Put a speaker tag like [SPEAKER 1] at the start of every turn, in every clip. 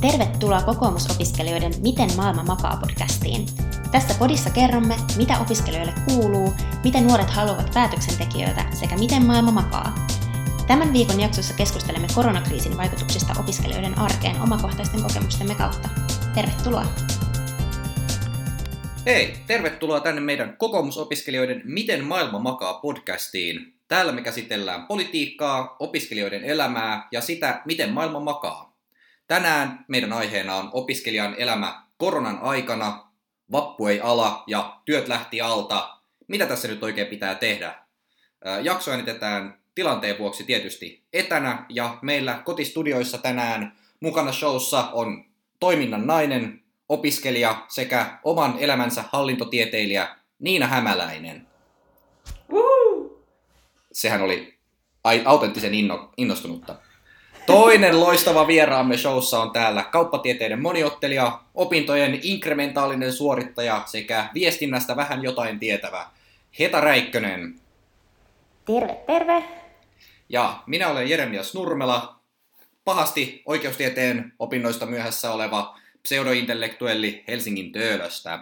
[SPEAKER 1] Tervetuloa kokoomusopiskelijoiden Miten maailma makaa podcastiin. Tässä podissa kerromme, mitä opiskelijoille kuuluu, mitä nuoret haluavat päätöksentekijöiltä sekä miten maailma makaa. Tämän viikon jaksossa keskustelemme koronakriisin vaikutuksista opiskelijoiden arkeen omakohtaisten kokemustemme kautta. Tervetuloa!
[SPEAKER 2] Hei, tervetuloa tänne meidän kokoomusopiskelijoiden Miten maailma makaa podcastiin. Täällä me käsitellään politiikkaa, opiskelijoiden elämää ja sitä, miten maailma makaa. Tänään meidän aiheena on opiskelijan elämä koronan aikana, vappu ei ala ja työt lähti alta. Mitä tässä nyt oikein pitää tehdä? Jakso äänitetään tilanteen vuoksi tietysti etänä ja meillä kotistudioissa tänään mukana showssa on toiminnan nainen, opiskelija sekä oman elämänsä hallintotieteilijä Niina Hämäläinen.
[SPEAKER 3] Woo!
[SPEAKER 2] Sehän oli autenttisen inno- innostunutta. Toinen loistava vieraamme showssa on täällä kauppatieteiden moniottelija, opintojen inkrementaalinen suorittaja sekä viestinnästä vähän jotain tietävä Heta Räikkönen.
[SPEAKER 1] Terve, terve!
[SPEAKER 2] Ja minä olen Jeremias Nurmela, pahasti oikeustieteen opinnoista myöhässä oleva pseudointellektuelli Helsingin Töölöstä.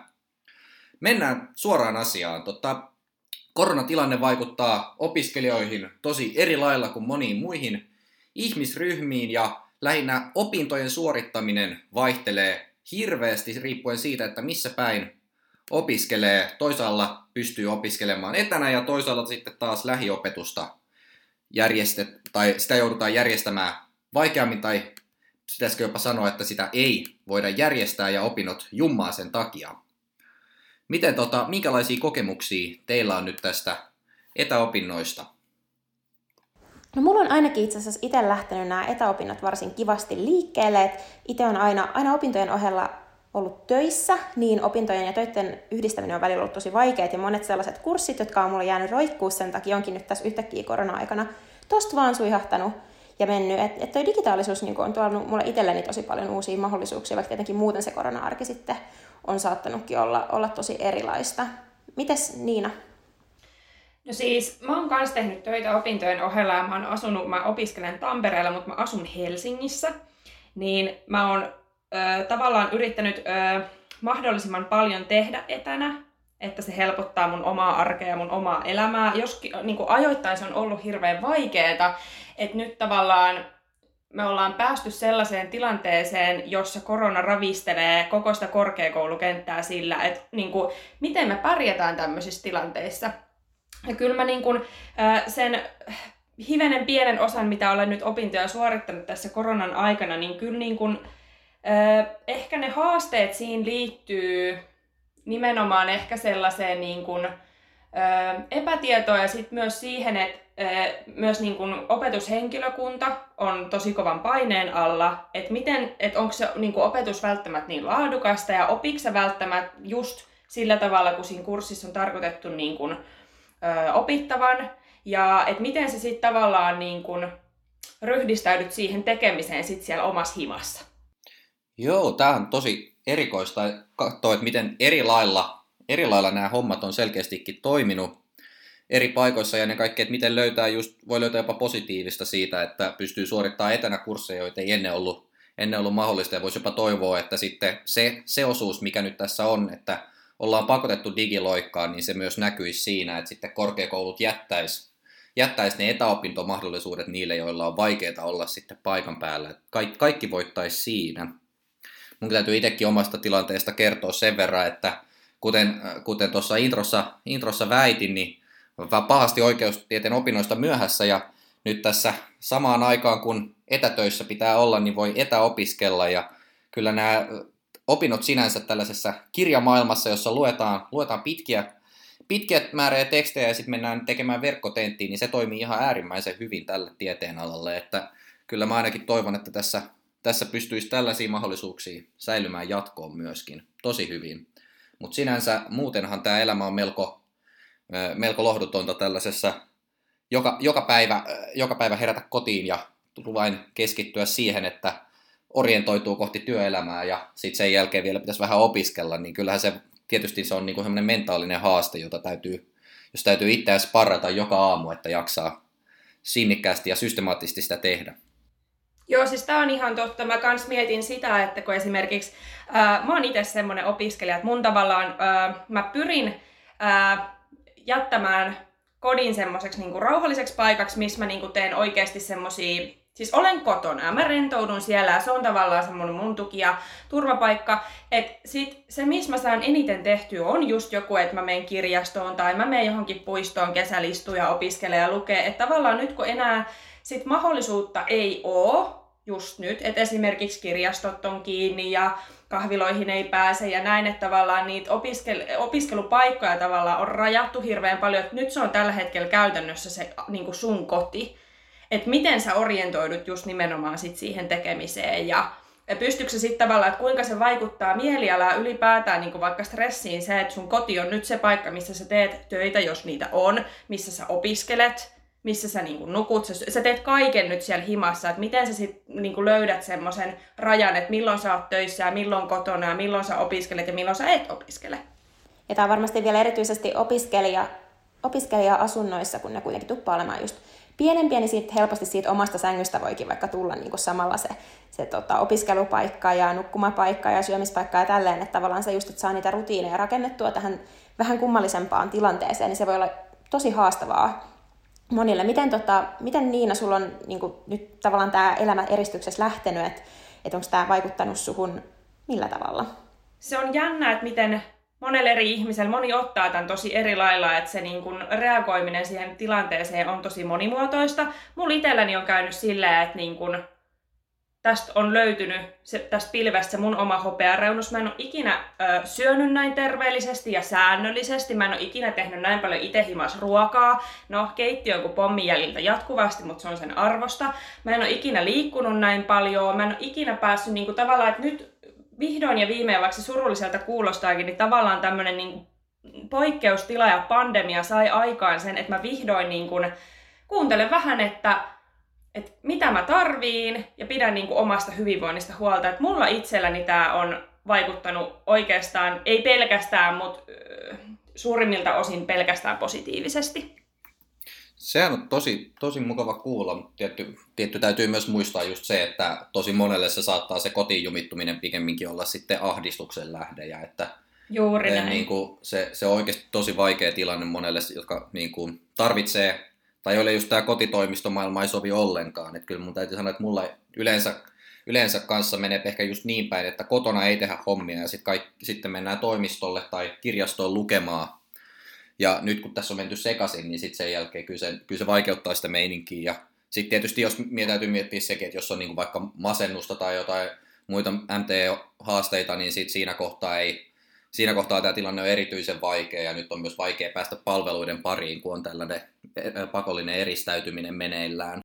[SPEAKER 2] Mennään suoraan asiaan. Totta, koronatilanne vaikuttaa opiskelijoihin tosi eri lailla kuin moniin muihin ihmisryhmiin ja lähinnä opintojen suorittaminen vaihtelee hirveästi riippuen siitä, että missä päin opiskelee. Toisaalla pystyy opiskelemaan etänä ja toisaalla sitten taas lähiopetusta järjestet, tai sitä joudutaan järjestämään vaikeammin tai pitäisikö jopa sanoa, että sitä ei voida järjestää ja opinnot jummaa sen takia. Miten tota, minkälaisia kokemuksia teillä on nyt tästä etäopinnoista?
[SPEAKER 1] No mulla on ainakin itse asiassa itse lähtenyt nämä etäopinnot varsin kivasti liikkeelle, itse on aina, aina opintojen ohella ollut töissä, niin opintojen ja töiden yhdistäminen on välillä ollut tosi vaikeaa, ja monet sellaiset kurssit, jotka on mulla jäänyt roikkuu sen takia, onkin nyt tässä yhtäkkiä korona-aikana tosta vaan suihahtanut ja mennyt. Että et toi digitaalisuus niin on tuonut mulle itselleni tosi paljon uusia mahdollisuuksia, vaikka tietenkin muuten se korona-arki sitten on saattanutkin olla, olla tosi erilaista. Mites Niina?
[SPEAKER 3] No siis, mä oon kanssa tehnyt töitä opintojen ohella ja mä oon asunut, mä opiskelen Tampereella, mutta mä asun Helsingissä. Niin mä oon ö, tavallaan yrittänyt ö, mahdollisimman paljon tehdä etänä, että se helpottaa mun omaa arkea ja mun omaa elämää. Joskin niin ajoittain se on ollut hirveän vaikeeta, että nyt tavallaan me ollaan päästy sellaiseen tilanteeseen, jossa korona ravistelee koko sitä korkeakoulukenttää sillä, että niin kuin, miten me pärjätään tämmöisissä tilanteissa. Ja kyllä mä niin kuin, sen hivenen pienen osan, mitä olen nyt opintoja suorittanut tässä koronan aikana, niin kyllä niin kuin, ehkä ne haasteet siinä liittyy nimenomaan ehkä sellaiseen niin kuin, epätietoa ja sitten myös siihen, että myös niin kuin opetushenkilökunta on tosi kovan paineen alla, että miten, että onko se niin kuin opetus välttämättä niin laadukasta ja opiksa välttämättä just sillä tavalla, kun siinä kurssissa on tarkoitettu niin kuin, ö, opittavan, ja että miten se sitten tavallaan niin kuin ryhdistäydyt siihen tekemiseen sit siellä omassa himassa.
[SPEAKER 2] Joo, tämä on tosi erikoista. Katsoa, että miten eri lailla, eri lailla nämä hommat on selkeästikin toiminut eri paikoissa ja ne kaikki, että miten löytää just, voi löytää jopa positiivista siitä, että pystyy suorittamaan etänä kursseja, joita ei ennen ollut, ennen ollut mahdollista. Ja voisi jopa toivoa, että sitten se, se osuus, mikä nyt tässä on, että ollaan pakotettu digiloikkaan, niin se myös näkyisi siinä, että sitten korkeakoulut jättäisi jättäisi ne etäopintomahdollisuudet niille, joilla on vaikeaa olla sitten paikan päällä. Kaikki, kaikki voittaisi siinä. Mun täytyy itsekin omasta tilanteesta kertoa sen verran, että kuten, kuten tuossa introssa, introssa väitin, niin pahasti oikeustieteen opinnoista myöhässä ja nyt tässä samaan aikaan kun etätöissä pitää olla, niin voi etäopiskella ja kyllä nämä opinnot sinänsä tällaisessa kirjamaailmassa, jossa luetaan, luetaan pitkiä, pitkiä määriä tekstejä ja sitten mennään tekemään verkkotenttiin, niin se toimii ihan äärimmäisen hyvin tälle tieteenalalle, että kyllä mä ainakin toivon, että tässä, tässä pystyisi tällaisia mahdollisuuksia säilymään jatkoon myöskin tosi hyvin. Mutta sinänsä muutenhan tämä elämä on melko, melko lohdutonta tällaisessa joka, joka, päivä, joka päivä herätä kotiin ja vain keskittyä siihen, että orientoituu kohti työelämää ja sitten sen jälkeen vielä pitäisi vähän opiskella, niin kyllähän se tietysti se on niinku semmoinen mentaalinen haaste, jota täytyy, jos täytyy itseään sparrata joka aamu, että jaksaa sinnikkäästi ja systemaattisesti sitä tehdä.
[SPEAKER 3] Joo, siis tämä on ihan totta. Mä kans mietin sitä, että kun esimerkiksi ää, mä oon itse semmoinen opiskelija, että mun tavallaan ää, mä pyrin ää, jättämään kodin semmoiseksi niinku rauhalliseksi paikaksi, missä mä niinku teen oikeasti semmoisia Siis olen kotona mä rentoudun siellä ja se on tavallaan semmoinen mun tuki ja turvapaikka. Et sit se, missä mä saan eniten tehtyä, on just joku, että mä menen kirjastoon tai mä menen johonkin puistoon kesälistuun ja opiskelen ja lukee. Että tavallaan nyt kun enää sit mahdollisuutta ei oo just nyt, että esimerkiksi kirjastot on kiinni ja kahviloihin ei pääse ja näin, että tavallaan niitä opiskel- opiskelupaikkoja tavallaan on rajattu hirveän paljon, että nyt se on tällä hetkellä käytännössä se niin sun koti että miten sä orientoidut just nimenomaan sit siihen tekemiseen ja pystyykö se sitten tavallaan, että kuinka se vaikuttaa mielialaan ylipäätään niin vaikka stressiin se, että sun koti on nyt se paikka, missä sä teet töitä, jos niitä on, missä sä opiskelet, missä sä niin nukut, sä, sä teet kaiken nyt siellä himassa, että miten sä sitten niin löydät semmoisen rajan, että milloin sä oot töissä ja milloin kotona ja milloin sä opiskelet ja milloin sä et opiskele.
[SPEAKER 1] Ja tämä on varmasti vielä erityisesti opiskelija, opiskelija-asunnoissa, kun ne kuitenkin tuppaa olemaan just pienempiä, niin siitä helposti siitä omasta sängystä voikin vaikka tulla niin kuin samalla se, se tota, opiskelupaikka ja nukkumapaikka ja syömispaikka ja tälleen, että tavallaan se just, että saa niitä rutiineja rakennettua tähän vähän kummallisempaan tilanteeseen, niin se voi olla tosi haastavaa monille. Miten, tota, miten Niina, sulla on niin kuin, nyt tavallaan tämä elämä eristyksessä lähtenyt, että, että onko tämä vaikuttanut suhun millä tavalla?
[SPEAKER 3] Se on jännä, että miten monelle eri ihmiselle, moni ottaa tämän tosi eri lailla, että se niin kun reagoiminen siihen tilanteeseen on tosi monimuotoista. Mulla itselläni on käynyt silleen, että niin kun tästä on löytynyt, se, tästä pilvestä se mun oma hopeareunus. Mä en ole ikinä ö, syönyt näin terveellisesti ja säännöllisesti. Mä en ole ikinä tehnyt näin paljon itse himas ruokaa. No, keittiö on kuin pommijäljiltä jatkuvasti, mutta se on sen arvosta. Mä en ole ikinä liikkunut näin paljon. Mä en ole ikinä päässyt niin kuin, tavallaan, että nyt vihdoin ja viimein, vaikka se surulliselta kuulostaakin, niin tavallaan tämmöinen niin poikkeustila ja pandemia sai aikaan sen, että mä vihdoin niin kuin kuuntelen vähän, että, että mitä mä tarviin ja pidän niin kuin omasta hyvinvoinnista huolta. Että mulla itselläni tämä on vaikuttanut oikeastaan, ei pelkästään, mutta suurimmilta osin pelkästään positiivisesti.
[SPEAKER 2] Sehän on tosi, tosi mukava kuulla, mutta tietty, tietty täytyy myös muistaa just se, että tosi monelle se saattaa se kotiin jumittuminen pikemminkin olla sitten ahdistuksen lähde. Ja että
[SPEAKER 3] Juuri näin.
[SPEAKER 2] Niin kuin, se, se on oikeasti tosi vaikea tilanne monelle, jotka niin kuin, tarvitsee, tai ole just tämä kotitoimistomaailma ei sovi ollenkaan. Että kyllä mun täytyy sanoa, että mulla yleensä, yleensä kanssa menee ehkä just niin päin, että kotona ei tehdä hommia ja sit kaikki, sitten mennään toimistolle tai kirjastoon lukemaan ja nyt kun tässä on menty sekaisin, niin sitten sen jälkeen kyllä se, kyllä se vaikeuttaa sitä meininkiä. Ja sitten tietysti jos täytyy miettiä sekin, että jos on niin vaikka masennusta tai jotain muita MT-haasteita, niin sit siinä kohtaa ei, siinä kohtaa tämä tilanne on erityisen vaikea ja nyt on myös vaikea päästä palveluiden pariin, kun on tällainen pakollinen eristäytyminen meneillään.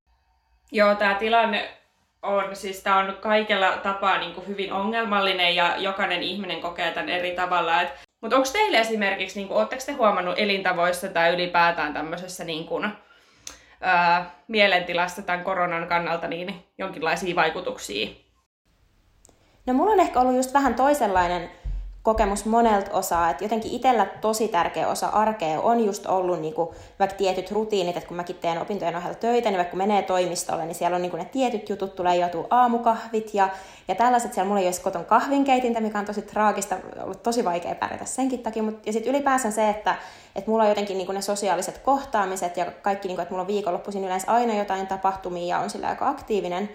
[SPEAKER 3] Joo, tämä tilanne on, siis tämä on kaikella tapaa niin kuin hyvin ongelmallinen ja jokainen ihminen kokee tämän eri tavalla. Et mutta onko teille esimerkiksi, niin oletteko te huomannut elintavoissa tai ylipäätään tämmöisessä niin kuin, ää, mielentilassa tämän koronan kannalta niin jonkinlaisia vaikutuksia?
[SPEAKER 1] No mulla on ehkä ollut just vähän toisenlainen kokemus monelta osaa, että jotenkin itsellä tosi tärkeä osa arkea on just ollut niin kuin, vaikka tietyt rutiinit, että kun mäkin teen opintojen ohella töitä, niin vaikka kun menee toimistolle, niin siellä on niin kuin ne tietyt jutut, tulee joutuu aamukahvit ja, ja tällaiset, siellä mulla ei olisi koton kahvinkeitintä, mikä on tosi traagista, ollut tosi vaikea pärjätä senkin takia, mutta ja sitten ylipäänsä se, että, että mulla on jotenkin niin kuin ne sosiaaliset kohtaamiset ja kaikki, niin kuin, että mulla on viikonloppuisin yleensä aina jotain tapahtumia ja on sillä aika aktiivinen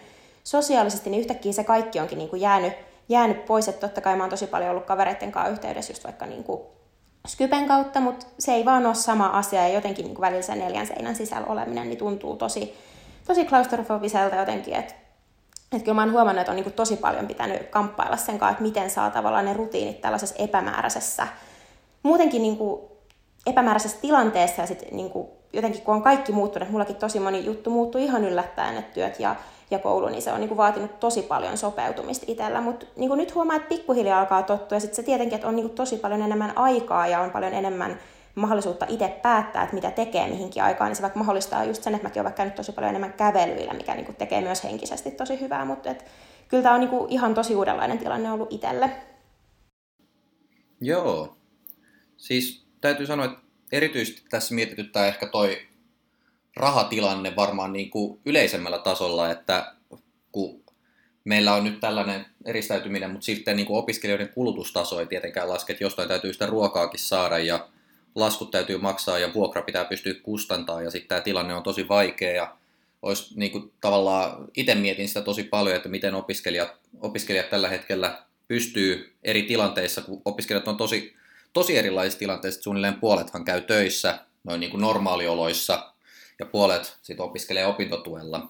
[SPEAKER 1] sosiaalisesti, niin yhtäkkiä se kaikki onkin niin kuin jäänyt jäänyt pois, että totta kai mä oon tosi paljon ollut kavereiden kanssa yhteydessä just vaikka niin kuin Skypen kautta, mutta se ei vaan ole sama asia ja jotenkin niin kuin välillä sen neljän seinän sisällä oleminen niin tuntuu tosi, tosi klaustrofobiselta jotenkin, että että kyllä mä oon huomannut, että on niin tosi paljon pitänyt kamppailla sen kanssa, että miten saa tavallaan ne rutiinit tällaisessa epämääräisessä, muutenkin niin kuin epämääräisessä tilanteessa ja sitten niin jotenkin kun on kaikki muuttunut, mullakin tosi moni juttu muuttui ihan yllättäen, että työt ja ja koulu, niin se on niin kuin vaatinut tosi paljon sopeutumista itsellä. Mutta niin nyt huomaa, että pikkuhiljaa alkaa tottua ja sitten se tietenkin, että on niin kuin tosi paljon enemmän aikaa ja on paljon enemmän mahdollisuutta itse päättää, että mitä tekee mihinkin aikaan, niin se vaikka mahdollistaa just sen, että mäkin olen vaikka tosi paljon enemmän kävelyillä, mikä niin kuin tekee myös henkisesti tosi hyvää, mutta et, kyllä tämä on niin kuin ihan tosi uudenlainen tilanne ollut itselle.
[SPEAKER 2] Joo. Siis täytyy sanoa, että erityisesti tässä mietityttää ehkä toi rahatilanne varmaan niin kuin yleisemmällä tasolla, että kun meillä on nyt tällainen eristäytyminen, mutta sitten niin kuin opiskelijoiden kulutustaso ei tietenkään laske, että jostain täytyy sitä ruokaakin saada ja laskut täytyy maksaa ja vuokra pitää pystyä kustantaa ja sitten tämä tilanne on tosi vaikea ja olisi niin kuin, tavallaan, itse mietin sitä tosi paljon, että miten opiskelijat, opiskelijat tällä hetkellä pystyy eri tilanteissa, kun opiskelijat on tosi, tosi erilaisissa tilanteissa, suunnilleen puolethan käy töissä noin niin kuin normaalioloissa ja puolet sitten opiskelee opintotuella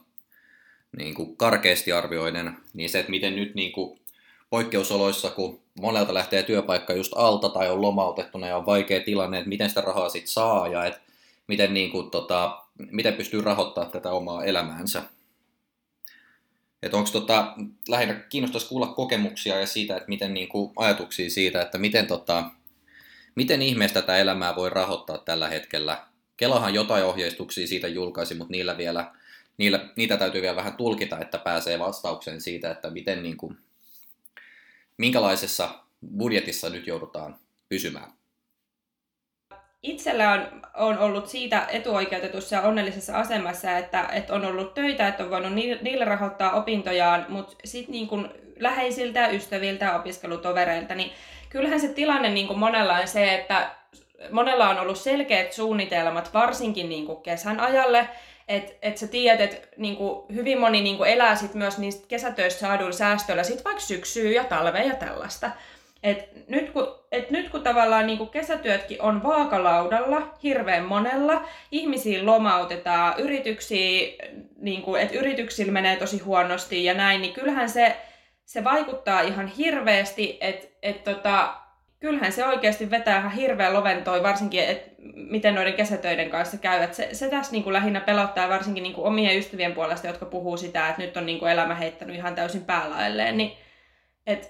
[SPEAKER 2] niin kuin karkeasti arvioiden, niin se, että miten nyt niin kuin poikkeusoloissa, kun monelta lähtee työpaikka just alta tai on lomautettuna ja on vaikea tilanne, että miten sitä rahaa sitten saa ja että miten, niin kuin, tota, miten pystyy rahoittamaan tätä omaa elämäänsä. Että onko tota, lähinnä kiinnostaisi kuulla kokemuksia ja siitä, että miten niin kuin, ajatuksia siitä, että miten, tota, miten ihmeestä tätä elämää voi rahoittaa tällä hetkellä. Kelahan jotain ohjeistuksia siitä julkaisi, mutta niillä vielä, niillä, niitä täytyy vielä vähän tulkita, että pääsee vastaukseen siitä, että miten, niin kuin, minkälaisessa budjetissa nyt joudutaan pysymään.
[SPEAKER 3] Itsellä on, on ollut siitä etuoikeutetussa ja onnellisessa asemassa, että, että on ollut töitä, että on voinut niillä rahoittaa opintojaan, mutta sitten niin läheisiltä, ystäviltä, opiskelutovereilta, niin kyllähän se tilanne niin kuin monella on se, että monella on ollut selkeät suunnitelmat, varsinkin niin kuin kesän ajalle, että et sä tiedät, että niinku, hyvin moni niinku elää sit myös niistä kesätöistä saaduilla säästöillä sit vaikka syksyä ja talvea ja tällaista. Et nyt, kun, et nyt kun tavallaan niin kuin kesätyötkin on vaakalaudalla hirveän monella, ihmisiä lomautetaan, yrityksiä, niin kuin, että yrityksillä menee tosi huonosti ja näin, niin kyllähän se, se vaikuttaa ihan hirveästi, että et tota, kyllähän se oikeasti vetää ihan hirveän loventoi, varsinkin, että miten noiden kesätöiden kanssa käy. Et se, se tässä niin kuin lähinnä pelottaa varsinkin niin kuin omien ystävien puolesta, jotka puhuu sitä, että nyt on niin kuin elämä heittänyt ihan täysin päälailleen, niin että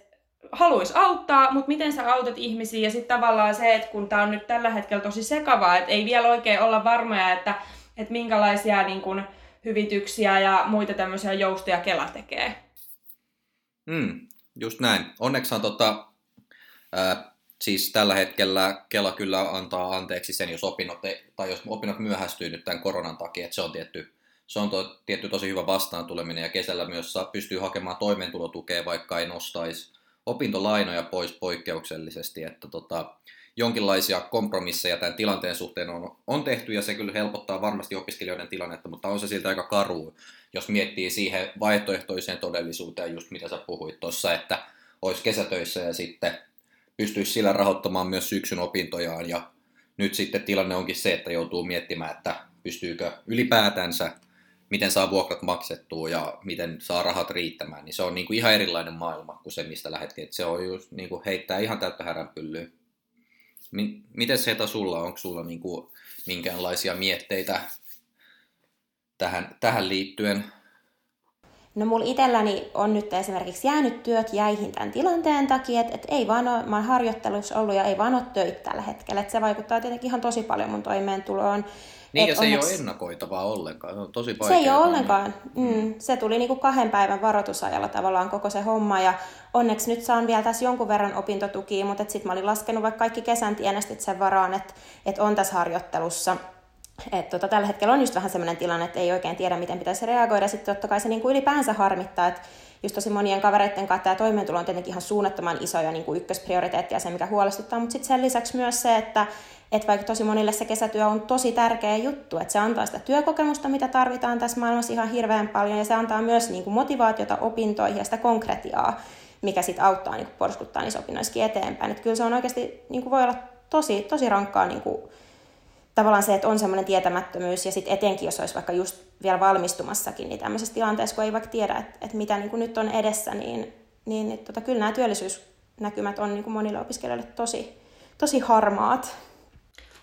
[SPEAKER 3] haluaisi auttaa, mutta miten sä autat ihmisiä ja sitten tavallaan se, että kun tämä on nyt tällä hetkellä tosi sekavaa, että ei vielä oikein olla varmoja, että, että minkälaisia niin kun, hyvityksiä ja muita tämmöisiä joustoja Kela tekee.
[SPEAKER 2] Mm, just näin. Onneksi on tota, siis tällä hetkellä Kela kyllä antaa anteeksi sen, jos opinnot, tai jos opinnot myöhästyy nyt tämän koronan takia, että se on tietty, se on to, tietty tosi hyvä vastaan tuleminen ja kesällä myös saa, pystyy hakemaan toimeentulotukea, vaikka ei nostaisi opintolainoja pois poikkeuksellisesti, että tota, jonkinlaisia kompromisseja tämän tilanteen suhteen on, on tehty ja se kyllä helpottaa varmasti opiskelijoiden tilannetta, mutta on se siltä aika karu, jos miettii siihen vaihtoehtoiseen todellisuuteen, just mitä sä puhuit tuossa, että olisi kesätöissä ja sitten pystyisi sillä rahoittamaan myös syksyn opintojaan ja nyt sitten tilanne onkin se, että joutuu miettimään, että pystyykö ylipäätänsä miten saa vuokrat maksettua ja miten saa rahat riittämään, niin se on niin kuin ihan erilainen maailma kuin se, mistä lähdettiin. Se on just niin kuin heittää ihan täyttä häränpyllyä. Miten se sulla, onko sulla niin kuin minkäänlaisia mietteitä tähän, tähän liittyen?
[SPEAKER 1] No mulla itselläni on nyt esimerkiksi jäänyt työt jäihin tämän tilanteen takia, että, että ei vaan ole, mä oon harjoittelussa ollut ja ei vaan ole töitä tällä hetkellä. Että se vaikuttaa tietenkin ihan tosi paljon mun toimeentuloon.
[SPEAKER 2] Niin, ja se onneksi... ei ole ennakoitavaa ollenkaan. Se on tosi
[SPEAKER 1] Se ei ole ollenkaan. Mm. Se tuli niinku kahden päivän varoitusajalla tavallaan koko se homma. Ja onneksi nyt saan vielä tässä jonkun verran opintotukia, mutta sitten mä olin laskenut vaikka kaikki kesän tienestit sen varaan, että, että on tässä harjoittelussa. Et tota, tällä hetkellä on just vähän sellainen tilanne, että ei oikein tiedä, miten pitäisi reagoida. Sitten totta kai se niinku ylipäänsä harmittaa, että just tosi monien kavereiden kanssa tämä toimeentulo on tietenkin ihan suunnattoman iso ja niin kuin ykkösprioriteetti ja se, mikä huolestuttaa, mutta sitten sen lisäksi myös se, että että vaikka tosi monille se kesätyö on tosi tärkeä juttu, että se antaa sitä työkokemusta, mitä tarvitaan tässä maailmassa ihan hirveän paljon, ja se antaa myös niin kuin motivaatiota opintoihin ja sitä konkretiaa, mikä sitten auttaa niin kuin porskuttaa niissä opinnoissakin eteenpäin. Että kyllä se on oikeasti, niin kuin voi olla tosi, tosi rankkaa niin kuin, tavallaan se, että on semmoinen tietämättömyys, ja sitten etenkin, jos olisi vaikka just vielä valmistumassakin, niin tämmöisessä tilanteessa, kun ei vaikka tiedä, että, että mitä niin kuin nyt on edessä, niin, niin, niin tota, kyllä nämä työllisyysnäkymät on niin kuin monille opiskelijoille tosi, tosi harmaat.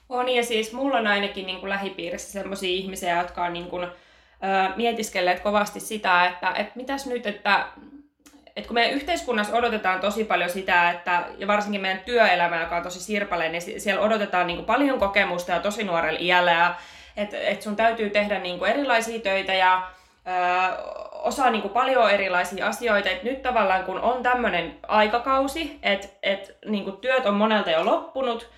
[SPEAKER 3] On, ja siis mulla on ainakin niin kuin lähipiirissä sellaisia ihmisiä, jotka on niin kuin, ö, mietiskelleet kovasti sitä, että, että mitäs nyt, että, että kun meidän yhteiskunnassa odotetaan tosi paljon sitä, että, ja varsinkin meidän työelämä, joka on tosi sirpaleinen, niin siellä odotetaan niin kuin paljon kokemusta ja tosi nuorella iällä, ja että, että sun täytyy tehdä niin kuin erilaisia töitä ja ö, osaa niin kuin paljon erilaisia asioita. että nyt tavallaan kun on tämmöinen aikakausi, että, että niin työt on monelta jo loppunut,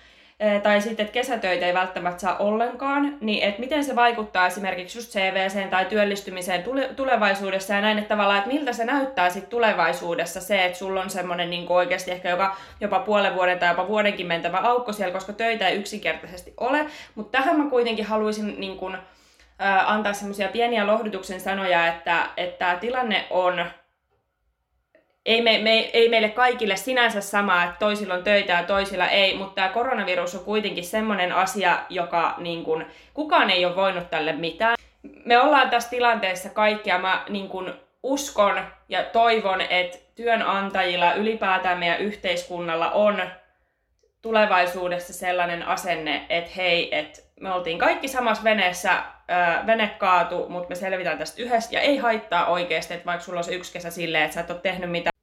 [SPEAKER 3] tai sitten, että kesätöitä ei välttämättä saa ollenkaan, niin että miten se vaikuttaa esimerkiksi just CVC tai työllistymiseen tulevaisuudessa ja näin, että tavallaan, että miltä se näyttää sitten tulevaisuudessa se, että sulla on semmoinen niin oikeasti ehkä joka, jopa puolen vuoden tai jopa vuodenkin mentävä aukko siellä, koska töitä ei yksinkertaisesti ole, mutta tähän mä kuitenkin haluaisin niin kuin, antaa semmoisia pieniä lohdutuksen sanoja, että, että tilanne on ei, me, me, ei meille kaikille sinänsä sama, että toisilla on töitä ja toisilla ei, mutta tämä koronavirus on kuitenkin semmoinen asia, joka niin kun, kukaan ei ole voinut tälle mitään. Me ollaan tässä tilanteessa kaikki ja mä niin kun, uskon ja toivon, että työnantajilla ylipäätään meidän yhteiskunnalla on tulevaisuudessa sellainen asenne, että hei, että me oltiin kaikki samassa veneessä, vene kaatu, mutta me selvitään tästä yhdessä ja ei haittaa oikeasti, että vaikka sulla se yksi kesä silleen, että sä et ole tehnyt mitään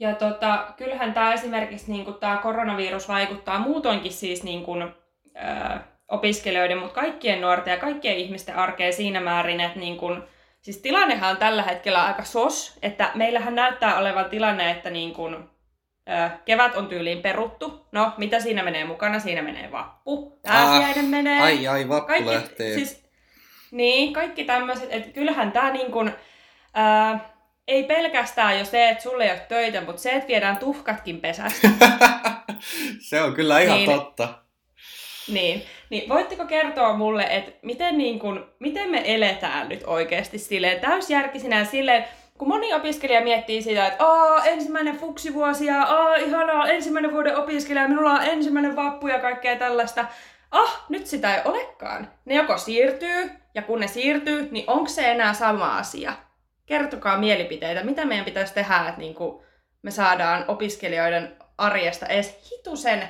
[SPEAKER 3] ja tota, kyllähän tämä esimerkiksi niin tämä koronavirus vaikuttaa muutoinkin siis niin kuin, ö, opiskelijoiden, mutta kaikkien nuorten ja kaikkien ihmisten arkeen siinä määrin, että niin kuin, siis tilannehan on tällä hetkellä aika sos, että meillähän näyttää olevan tilanne, että niin kuin, ö, kevät on tyyliin peruttu. No, mitä siinä menee mukana? Siinä menee vappu, pääsiäinen ah, menee.
[SPEAKER 2] Ai ai, vappu
[SPEAKER 3] kaikki,
[SPEAKER 2] lähtee.
[SPEAKER 3] Siis, niin, kaikki tämmöiset, että kyllähän tämä niin kuin, ö, ei pelkästään jo se, että sulle ei ole töitä, mutta se, että viedään tuhkatkin pesästä.
[SPEAKER 2] se on kyllä ihan
[SPEAKER 3] niin,
[SPEAKER 2] totta.
[SPEAKER 3] Niin, niin voitteko kertoa mulle, että miten, niin kun, miten me eletään nyt oikeasti silleen täysjärkisinä silleen, kun moni opiskelija miettii sitä, että Aa, ensimmäinen fuksivuosi ja Aa, ihanaa, ensimmäinen vuoden opiskelija, minulla on ensimmäinen vappu ja kaikkea tällaista. Ah, nyt sitä ei olekaan. Ne joko siirtyy, ja kun ne siirtyy, niin onko se enää sama asia? Kertokaa mielipiteitä, mitä meidän pitäisi tehdä, että niin kuin me saadaan opiskelijoiden arjesta edes hitusen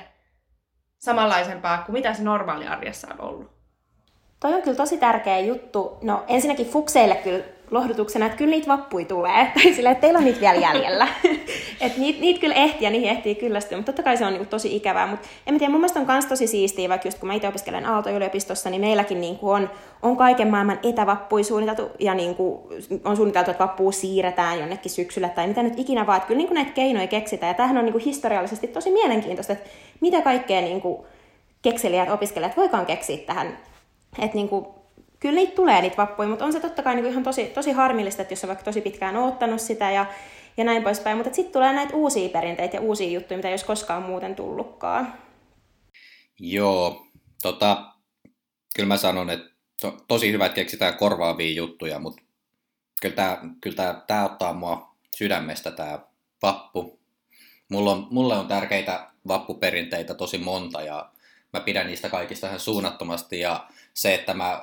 [SPEAKER 3] samanlaisempaa kuin mitä se normaali arjessa on ollut.
[SPEAKER 1] Toi on kyllä tosi tärkeä juttu. No ensinnäkin fukseille kyllä lohdutuksena, että kyllä niitä vappui tulee. Tai sillä, että teillä on niitä vielä jäljellä. että niitä, niitä kyllä ehtii ja niihin ehtii kyllästyä, mutta totta kai se on niin kuin, tosi ikävää. Mutta en tiedä, mun mielestä on myös tosi siistiä, vaikka just kun mä itse opiskelen Aalto-yliopistossa, niin meilläkin niin kuin on, on kaiken maailman etävappuja suunniteltu ja niin kuin, on suunniteltu, että vappua siirretään jonnekin syksyllä tai mitä nyt ikinä vaan. Että kyllä niin kuin näitä keinoja keksitään ja tämähän on niin kuin historiallisesti tosi mielenkiintoista, että mitä kaikkea niin kuin, kekselijät, opiskelijat voikaan keksiä tähän. Että niin kuin, kyllä niitä tulee niitä vappuja, mutta on se totta kai niin ihan tosi, tosi harmillista, että jos on vaikka tosi pitkään oottanut sitä ja, ja näin poispäin, mutta sitten tulee näitä uusia perinteitä ja uusia juttuja, mitä ei olisi koskaan muuten tullutkaan.
[SPEAKER 2] Joo, tota, kyllä mä sanon, että to, tosi hyvä, että keksitään korvaavia juttuja, mutta kyllä tämä kyllä tää, tää ottaa mua sydämestä tämä vappu. Mulla on, mulle on tärkeitä vappuperinteitä tosi monta ja mä pidän niistä kaikista ihan suunnattomasti ja se, että mä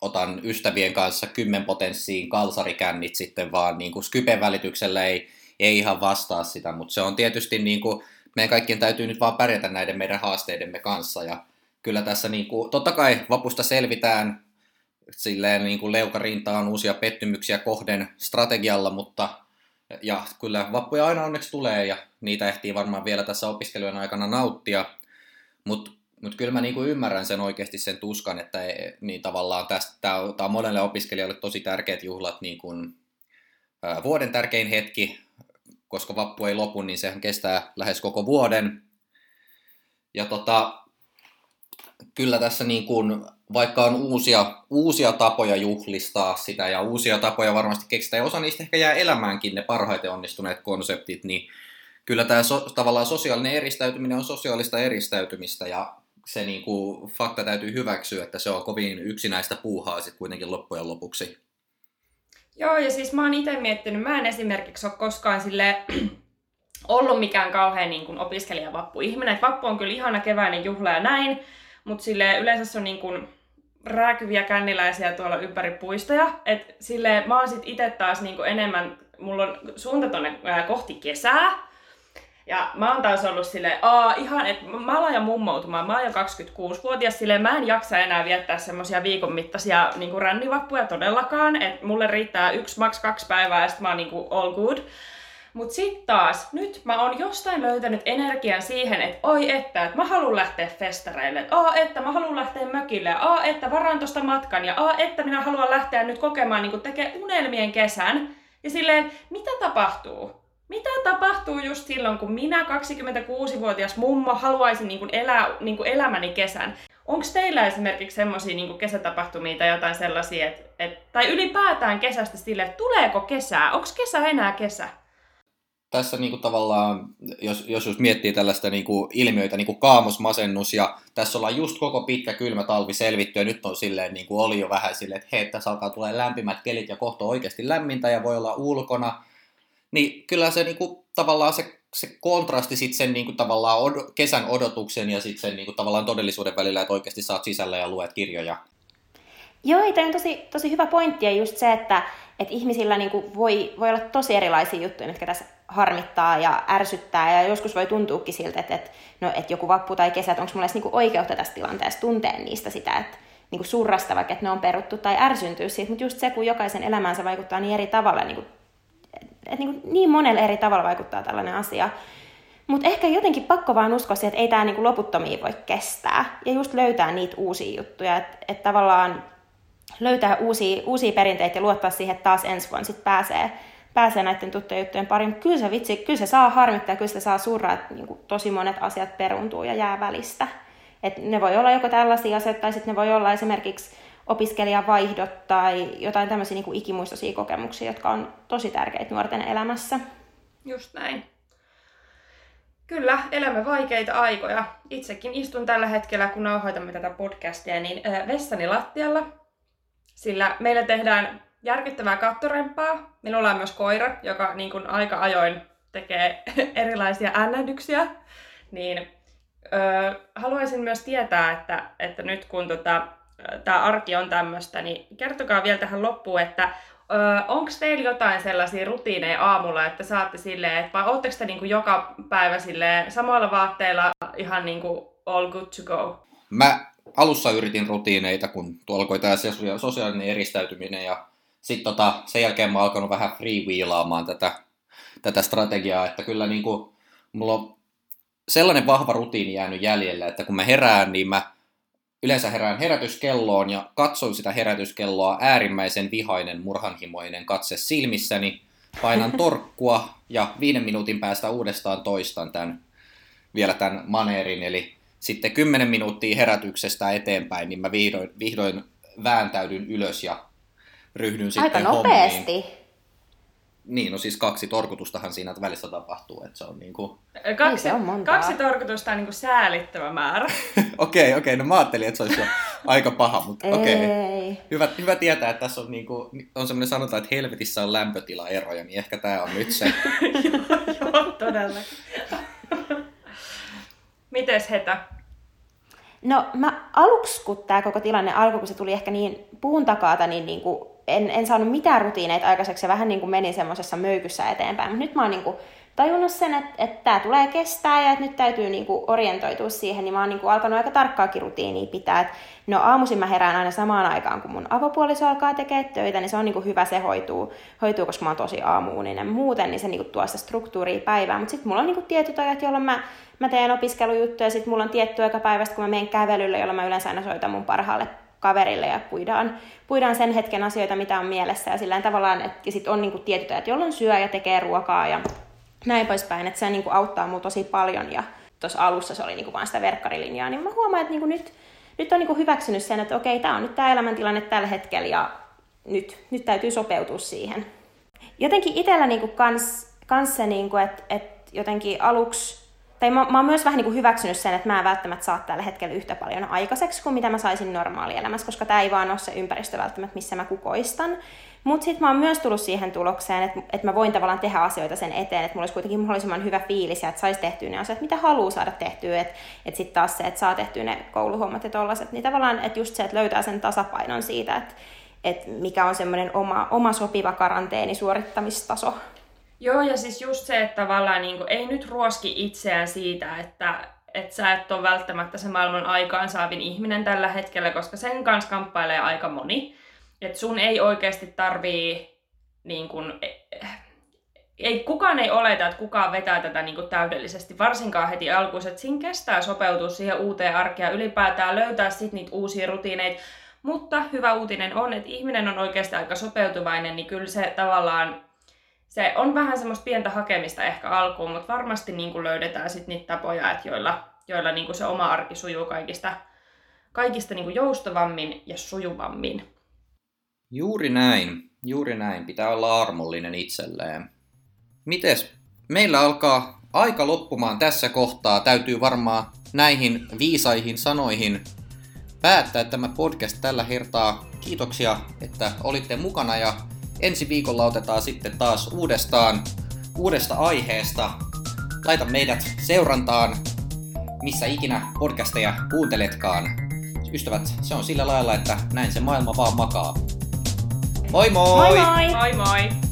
[SPEAKER 2] otan ystävien kanssa kymmenpotenssiin kalsarikännit sitten vaan niin kuin Skypen välityksellä ei, ei ihan vastaa sitä, mutta se on tietysti niin kuin, meidän kaikkien täytyy nyt vaan pärjätä näiden meidän haasteidemme kanssa ja kyllä tässä niin kuin, totta kai vapusta selvitään silleen niin kuin leukarintaan uusia pettymyksiä kohden strategialla, mutta ja kyllä vappuja aina onneksi tulee ja niitä ehtii varmaan vielä tässä opiskelujen aikana nauttia, mutta mutta kyllä mä niinku ymmärrän sen oikeasti sen tuskan, että ei, niin tavallaan tämä on, on monelle opiskelijalle tosi tärkeät juhlat, niin kun, ää, vuoden tärkein hetki, koska vappu ei lopu, niin sehän kestää lähes koko vuoden. Ja tota, kyllä tässä niin kun, vaikka on uusia, uusia tapoja juhlistaa sitä ja uusia tapoja varmasti keksitään, ja osa niistä ehkä jää elämäänkin ne parhaiten onnistuneet konseptit, niin kyllä tämä so, tavallaan sosiaalinen eristäytyminen on sosiaalista eristäytymistä ja se niin kuin, fakta täytyy hyväksyä, että se on kovin yksinäistä puuhaa sitten kuitenkin loppujen lopuksi.
[SPEAKER 3] Joo, ja siis mä oon itse miettinyt, mä en esimerkiksi ole koskaan sille ollut mikään kauhean niin kuin opiskelijavappu-ihminen. Et vappu on kyllä ihana keväinen juhla ja näin, mutta sille yleensä se on niin kuin rääkyviä känniläisiä tuolla ympäri puistoja. Et sille mä oon sit itse taas niin kuin enemmän, mulla on suunta tonne kohti kesää, ja mä oon taas ollut silleen, aa ihan, että mä alan jo mummoutumaan, mä oon jo 26-vuotias, silleen mä en jaksa enää viettää semmosia viikon mittaisia niinku rännivappuja todellakaan, että mulle riittää yksi, maks kaksi päivää ja sit mä oon niinku all good. Mut sit taas, nyt mä oon jostain löytänyt energian siihen, että oi että, että mä haluan lähteä festareille, että aa että mä haluan lähteä mökille, aa että varaan tosta matkan, ja aa että minä haluan lähteä nyt kokemaan, niin tekee unelmien kesän. Ja silleen, mitä tapahtuu? Mitä tapahtuu just silloin, kun minä 26-vuotias mummo haluaisin niin kuin elää niin kuin elämäni kesän? Onko teillä esimerkiksi semmoisia niin kesätapahtumia tai jotain sellaisia, et, et, tai ylipäätään kesästä sille, että tuleeko kesää? Onko kesä enää kesä?
[SPEAKER 2] Tässä niin kuin tavallaan, jos, jos just miettii tällaista niin kuin ilmiöitä, niin kuin kaamosmasennus, ja tässä ollaan just koko pitkä kylmä talvi selvitty, ja nyt on silleen, niin kuin oli jo vähän silleen, että hei, tässä alkaa tulee lämpimät kelit, ja kohta oikeasti lämmintä, ja voi olla ulkona, niin kyllä se niin kuin, tavallaan se, se kontrasti sitten sen niin kuin, tavallaan od, kesän odotuksen ja sitten sen niin kuin, tavallaan todellisuuden välillä, että oikeasti saat sisällä ja luet kirjoja.
[SPEAKER 1] Joo, tämä on tosi, tosi hyvä pointti ja just se, että, että ihmisillä niin kuin voi, voi olla tosi erilaisia juttuja, mitkä tässä harmittaa ja ärsyttää ja joskus voi tuntuukin siltä, että, että, no, että joku vappu tai kesä, että onko mulla edes niin kuin oikeutta tässä tilanteessa tuntea niistä sitä, että niin surrasta vaikka, että ne on peruttu tai ärsyntyä siitä, mutta just se, kun jokaisen elämänsä vaikuttaa niin eri tavalla, niin kuin että niin, niin monella eri tavalla vaikuttaa tällainen asia. Mutta ehkä jotenkin pakko vaan uskoa siihen, että ei tämä niin loputtomiin voi kestää. Ja just löytää niitä uusia juttuja, että et tavallaan löytää uusia, uusia perinteitä ja luottaa siihen, että taas ensi vuonna sit pääsee, pääsee näiden tuttujen juttujen pariin. Kyllä se vitsi, kyllä se saa harmittaa, kyllä se saa surraa, että niin tosi monet asiat peruntuu ja jää välistä. Et ne voi olla joko tällaisia asioita, tai sitten ne voi olla esimerkiksi opiskelijavaihdot tai jotain tämmöisiä niin kuin ikimuistoisia kokemuksia, jotka on tosi tärkeitä nuorten elämässä.
[SPEAKER 3] Just näin. Kyllä, elämme vaikeita aikoja. Itsekin istun tällä hetkellä, kun nauhoitamme tätä podcastia, niin vessani lattialla, sillä meillä tehdään järkyttävää kattorempaa. Minulla on myös koira, joka niin kuin aika ajoin tekee erilaisia ännähdyksiä. Niin ö, haluaisin myös tietää, että, että nyt kun tota, tämä arki on tämmöistä, niin kertokaa vielä tähän loppuun, että onko teillä jotain sellaisia rutiineja aamulla, että saatte silleen, että vai ootteko te niinku joka päivä silleen samoilla vaatteilla ihan niinku all good to go?
[SPEAKER 2] Mä alussa yritin rutiineita, kun tuolla alkoi tämä sosiaalinen eristäytyminen ja sitten tota, sen jälkeen mä alkanut vähän freewheelaamaan tätä, tätä strategiaa, että kyllä niinku, mulla on sellainen vahva rutiini jäänyt jäljellä, että kun mä herään, niin mä Yleensä herään herätyskelloon ja katson sitä herätyskelloa äärimmäisen vihainen, murhanhimoinen katse silmissäni. Painan torkkua ja viiden minuutin päästä uudestaan toistan tämän, vielä tämän maneerin. Eli sitten kymmenen minuuttia herätyksestä eteenpäin, niin mä vihdoin, vihdoin vääntäydyn ylös ja ryhdyn
[SPEAKER 1] Aika
[SPEAKER 2] sitten
[SPEAKER 1] nopeasti.
[SPEAKER 2] Hommiin. Niin, no siis kaksi torkutustahan siinä välissä tapahtuu, että se on niinku...
[SPEAKER 3] Kaksi, se on kaksi torkutusta on niinku säälittävä määrä.
[SPEAKER 2] Okei, okei, okay, okay, no mä ajattelin, että se olisi jo aika paha, mutta okei. Okay. Hyvä, hyvä tietää, että tässä on, niinku, on semmoinen sanotaan, että helvetissä on lämpötilaeroja, niin ehkä tämä on nyt se.
[SPEAKER 3] joo, joo, todellakin. Mites Hetä?
[SPEAKER 1] No mä aluksi, kun tämä koko tilanne alkoi, kun se tuli ehkä niin puun takaa, niin, niin kuin en, en saanut mitään rutiineita aikaiseksi ja vähän niin kuin menin semmoisessa möykyssä eteenpäin. Mutta nyt mä oon niin kuin tajunnut sen, että, että tämä tulee kestää ja että nyt täytyy niin kuin orientoitua siihen, niin mä oon niin kuin alkanut aika tarkkaakin rutiinia pitää. Et no aamuisin mä herään aina samaan aikaan, kun mun avopuoliso alkaa tekemään töitä, niin se on niin kuin hyvä, se hoituu, hoituu, koska mä oon tosi aamuuninen muuten, niin se niin kuin tuo sitä struktuuria päivään. Mutta sitten mulla on niin kuin tietyt ajat, jolloin mä, mä teen opiskelujuttuja, sitten mulla on tietty aika päivästä, kun mä menen kävelylle, jolloin mä yleensä aina soitan mun parhaalle kaverille ja puidaan, puidaan sen hetken asioita, mitä on mielessä. Ja sillä tavallaan, että sit on niinku tietyt ajat, jolloin syö ja tekee ruokaa ja näin poispäin. Että se niinku auttaa mua tosi paljon. Ja tuossa alussa se oli niinku vaan sitä verkkarilinjaa. Niin mä huomaan, että niinku nyt, nyt on niinku hyväksynyt sen, että okei, tämä on nyt tämä elämäntilanne tällä hetkellä ja nyt, nyt täytyy sopeutua siihen. Jotenkin itsellä niinku kans, kans se, niinku, että et jotenkin aluksi tai mä, mä oon myös vähän niin kuin hyväksynyt sen, että mä en välttämättä saa tällä hetkellä yhtä paljon aikaiseksi kuin mitä mä saisin normaalielämässä, koska tämä ei vaan ole se ympäristö välttämättä, missä mä kukoistan. Mutta sitten mä oon myös tullut siihen tulokseen, että, että mä voin tavallaan tehdä asioita sen eteen, että mulla olisi kuitenkin mahdollisimman hyvä fiilis ja että saisi tehtyä ne asiat, mitä haluaa saada tehtyä. Että että sitten taas se, että saa tehtyä ne kouluhommat ja tollaset, niin tavallaan, että just se, että löytää sen tasapainon siitä, että, että mikä on semmoinen oma, oma sopiva karanteeni suorittamistaso.
[SPEAKER 3] Joo, ja siis just se, että tavallaan niin kuin, ei nyt ruoski itseään siitä, että että sä et ole välttämättä se maailman aikaansaavin ihminen tällä hetkellä, koska sen kanssa kamppailee aika moni. Että sun ei oikeasti tarvii, niin kun, e, ei, kukaan ei oleta, että kukaan vetää tätä niin kuin täydellisesti, varsinkaan heti alkuun, että siinä kestää sopeutua siihen uuteen arkeen ja ylipäätään löytää sitten niitä uusia rutiineita. Mutta hyvä uutinen on, että ihminen on oikeasti aika sopeutuvainen, niin kyllä se tavallaan se on vähän semmoista pientä hakemista ehkä alkuun, mutta varmasti niin kuin löydetään sitten niitä tapoja, että joilla, joilla niin kuin se oma arki sujuu kaikista, kaikista niin kuin joustavammin ja sujuvammin.
[SPEAKER 2] Juuri näin, juuri näin. Pitää olla armollinen itselleen. Mites? Meillä alkaa aika loppumaan tässä kohtaa. Täytyy varmaan näihin viisaihin sanoihin päättää tämä podcast tällä hertaa. Kiitoksia, että olitte mukana ja ensi viikolla otetaan sitten taas uudestaan uudesta aiheesta. Laita meidät seurantaan, missä ikinä podcasteja kuunteletkaan. Ystävät, se on sillä lailla, että näin se maailma vaan makaa. Moi moi!
[SPEAKER 1] Moi moi!
[SPEAKER 3] Moi moi!